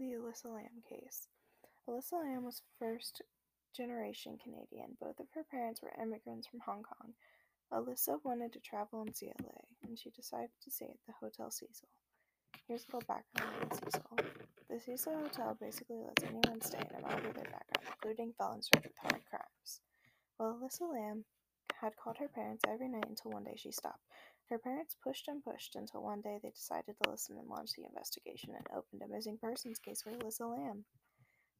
The Elisa Lam case. Elisa Lam was first generation Canadian. Both of her parents were immigrants from Hong Kong. Elisa wanted to travel and see LA, and she decided to stay at the Hotel Cecil. Here's a little background on Cecil. The Cecil Hotel basically lets anyone stay no matter their background, including felons charged with hard crimes. Well, Elisa Lam had called her parents every night until one day she stopped. Her parents pushed and pushed until one day they decided to listen and launch the investigation and opened a missing persons case for Elisa Lam.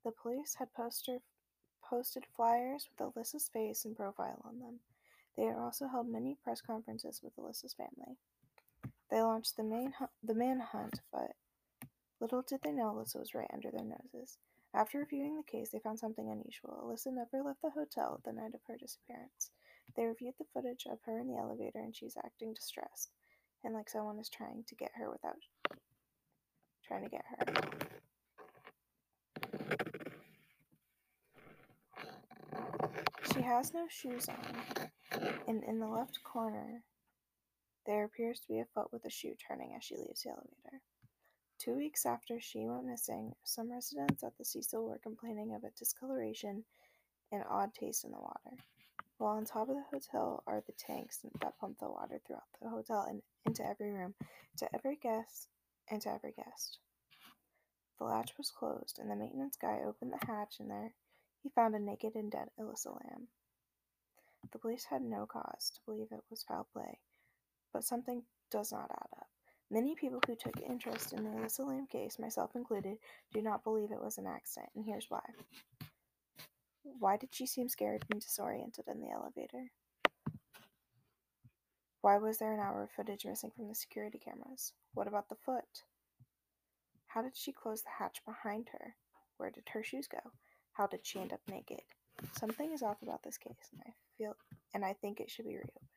The police had poster, posted flyers with Elisa's face and profile on them. They had also held many press conferences with Elisa's family. They launched the main hu- the manhunt, but little did they know Elisa was right under their noses. After reviewing the case, they found something unusual. Elisa never left the hotel the night of her disappearance. They reviewed the footage of her in the elevator and she's acting distressed and like someone is trying to get her without trying to get her. She has no shoes on, and in the left corner, there appears to be a foot with a shoe turning as she leaves the elevator. Two weeks after she went missing, some residents at the Cecil were complaining of a discoloration and odd taste in the water. While on top of the hotel are the tanks that pump the water throughout the hotel and into every room, to every guest, and to every guest. The latch was closed, and the maintenance guy opened the hatch, and there he found a naked and dead Elisa Lam. The police had no cause to believe it was foul play, but something does not add up. Many people who took interest in the Elisa Lam case, myself included, do not believe it was an accident, and here's why. Why did she seem scared and disoriented in the elevator? Why was there an hour of footage missing from the security cameras? What about the foot? How did she close the hatch behind her? Where did her shoes go? How did she end up naked? Something is off about this case, and I feel and I think it should be reopened.